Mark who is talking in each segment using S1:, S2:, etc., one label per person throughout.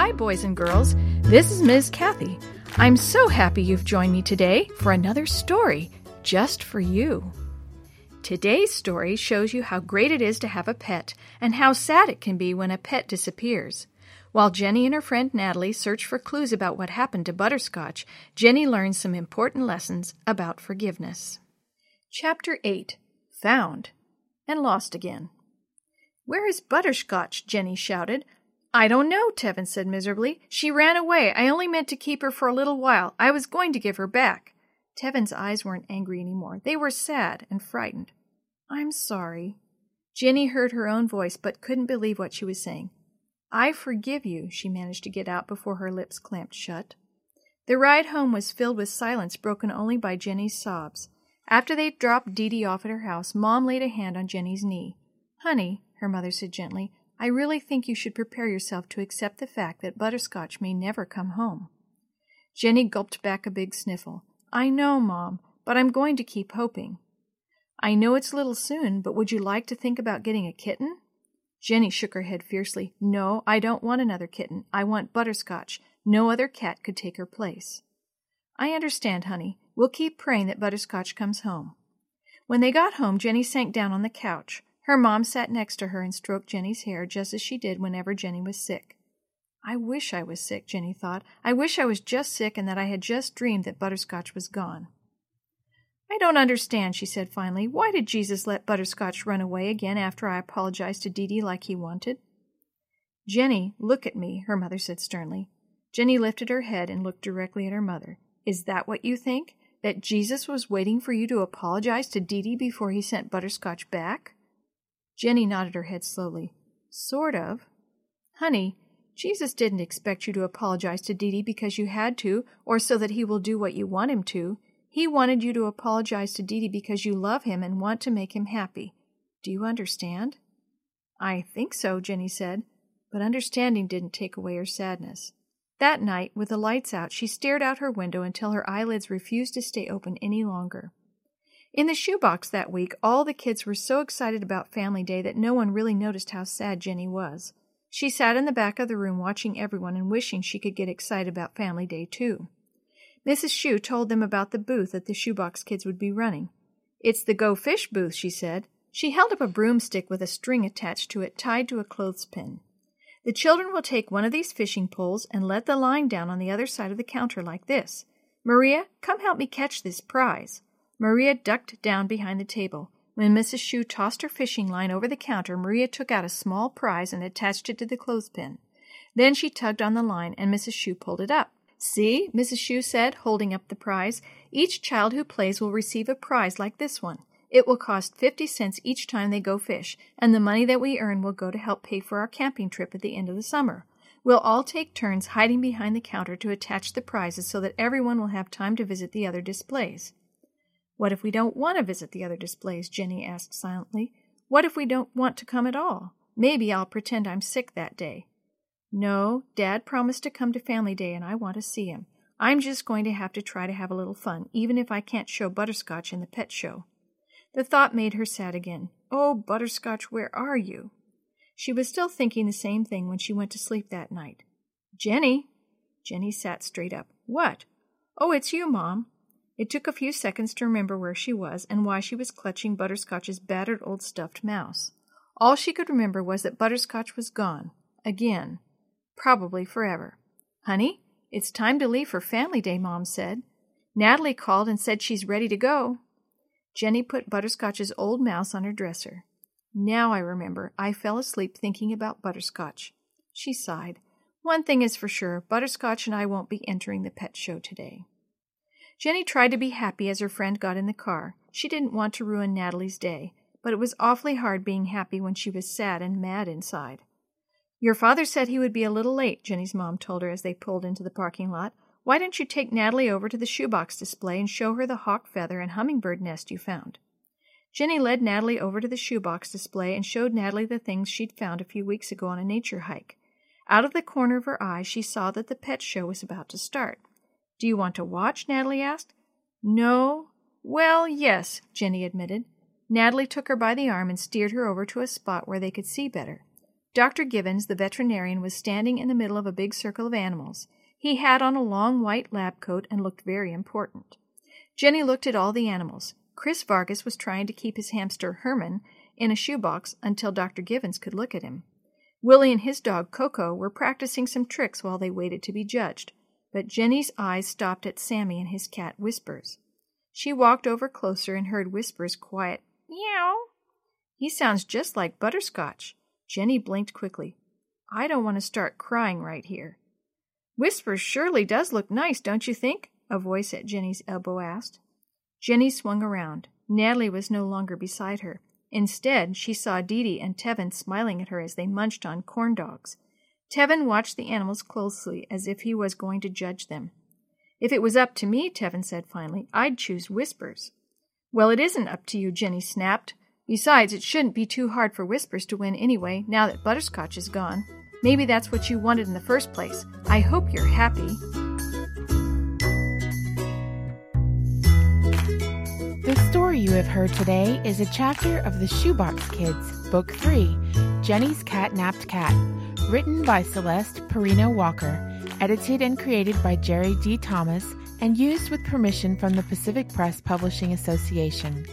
S1: Hi, boys and girls. This is Ms. Kathy. I'm so happy you've joined me today for another story just for you. Today's story shows you how great it is to have a pet and how sad it can be when a pet disappears. While Jenny and her friend Natalie search for clues about what happened to Butterscotch, Jenny learns some important lessons about forgiveness. Chapter 8 Found and Lost Again. Where is Butterscotch? Jenny shouted. I don't know, Tevin said miserably. She ran away. I only meant to keep her for a little while. I was going to give her back. Tevin's eyes weren't angry any more. They were sad and frightened. I'm sorry. Jenny heard her own voice, but couldn't believe what she was saying. I forgive you, she managed to get out before her lips clamped shut. The ride home was filled with silence broken only by Jenny's sobs. After they dropped Dee Dee off at her house, Mom laid a hand on Jenny's knee. Honey, her mother said gently, I really think you should prepare yourself to accept the fact that Butterscotch may never come home. Jenny gulped back a big sniffle. I know, Mom, but I'm going to keep hoping. I know it's a little soon, but would you like to think about getting a kitten? Jenny shook her head fiercely. No, I don't want another kitten. I want Butterscotch. No other cat could take her place. I understand, honey. We'll keep praying that Butterscotch comes home. When they got home, Jenny sank down on the couch. Her mom sat next to her and stroked Jenny's hair just as she did whenever Jenny was sick. I wish I was sick, Jenny thought. I wish I was just sick and that I had just dreamed that Butterscotch was gone. I don't understand, she said finally. Why did Jesus let Butterscotch run away again after I apologized to Dee Dee like he wanted? Jenny, look at me, her mother said sternly. Jenny lifted her head and looked directly at her mother. Is that what you think? That Jesus was waiting for you to apologize to Dee Dee before he sent Butterscotch back? Jenny nodded her head slowly. Sort of. Honey, Jesus didn't expect you to apologize to Dee Dee because you had to, or so that he will do what you want him to. He wanted you to apologize to Dee Dee because you love him and want to make him happy. Do you understand? I think so, Jenny said, but understanding didn't take away her sadness. That night, with the lights out, she stared out her window until her eyelids refused to stay open any longer. In the shoebox that week, all the kids were so excited about Family Day that no one really noticed how sad Jenny was. She sat in the back of the room watching everyone and wishing she could get excited about Family Day too. Mrs. Shue told them about the booth that the shoebox kids would be running. It's the Go Fish booth, she said. She held up a broomstick with a string attached to it tied to a clothespin. The children will take one of these fishing poles and let the line down on the other side of the counter like this. Maria, come help me catch this prize. Maria ducked down behind the table. When Mrs. Shue tossed her fishing line over the counter, Maria took out a small prize and attached it to the clothespin. Then she tugged on the line, and Mrs. Shue pulled it up. See, Mrs. Shue said, holding up the prize. Each child who plays will receive a prize like this one. It will cost 50 cents each time they go fish, and the money that we earn will go to help pay for our camping trip at the end of the summer. We'll all take turns hiding behind the counter to attach the prizes so that everyone will have time to visit the other displays. What if we don't want to visit the other displays? Jenny asked silently. What if we don't want to come at all? Maybe I'll pretend I'm sick that day. No, Dad promised to come to Family Day and I want to see him. I'm just going to have to try to have a little fun, even if I can't show Butterscotch in the pet show. The thought made her sad again. Oh, Butterscotch, where are you? She was still thinking the same thing when she went to sleep that night. Jenny! Jenny sat straight up. What? Oh, it's you, Mom. It took a few seconds to remember where she was and why she was clutching Butterscotch's battered old stuffed mouse. All she could remember was that Butterscotch was gone. Again probably forever. Honey, it's time to leave for Family Day, Mom said. Natalie called and said she's ready to go. Jenny put Butterscotch's old mouse on her dresser. Now I remember, I fell asleep thinking about Butterscotch. She sighed. One thing is for sure, Butterscotch and I won't be entering the pet show today. Jenny tried to be happy as her friend got in the car. She didn't want to ruin Natalie's day, but it was awfully hard being happy when she was sad and mad inside. Your father said he would be a little late, Jenny's mom told her as they pulled into the parking lot. Why don't you take Natalie over to the shoebox display and show her the hawk feather and hummingbird nest you found? Jenny led Natalie over to the shoebox display and showed Natalie the things she'd found a few weeks ago on a nature hike. Out of the corner of her eye, she saw that the pet show was about to start. Do you want to watch? Natalie asked. No. Well, yes, Jenny admitted. Natalie took her by the arm and steered her over to a spot where they could see better. Dr. Gibbons, the veterinarian, was standing in the middle of a big circle of animals. He had on a long white lab coat and looked very important. Jenny looked at all the animals. Chris Vargas was trying to keep his hamster Herman in a shoebox until Dr. Gibbons could look at him. Willie and his dog Coco were practicing some tricks while they waited to be judged, but Jenny's eyes stopped at Sammy and his cat Whispers. She walked over closer and heard Whispers' quiet meow. He sounds just like Butterscotch. Jenny blinked quickly. I don't want to start crying right here. Whispers surely does look nice, don't you think? A voice at Jenny's elbow asked. Jenny swung around. Natalie was no longer beside her. Instead, she saw Dee Dee and Tevin smiling at her as they munched on corn dogs. Tevin watched the animals closely as if he was going to judge them. If it was up to me, Tevin said finally, I'd choose Whispers. Well, it isn't up to you, Jenny snapped. Besides, it shouldn't be too hard for Whispers to win anyway, now that Butterscotch is gone. Maybe that's what you wanted in the first place. I hope you're happy.
S2: The story you have heard today is a chapter of The Shoebox Kids, Book 3 Jenny's Cat Napped Cat, written by Celeste Perrino Walker, edited and created by Jerry D. Thomas, and used with permission from the Pacific Press Publishing Association.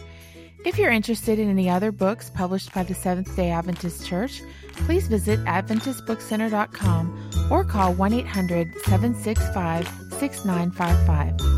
S2: If you're interested in any other books published by the Seventh day Adventist Church, please visit AdventistBookCenter.com or call 1 800 765 6955.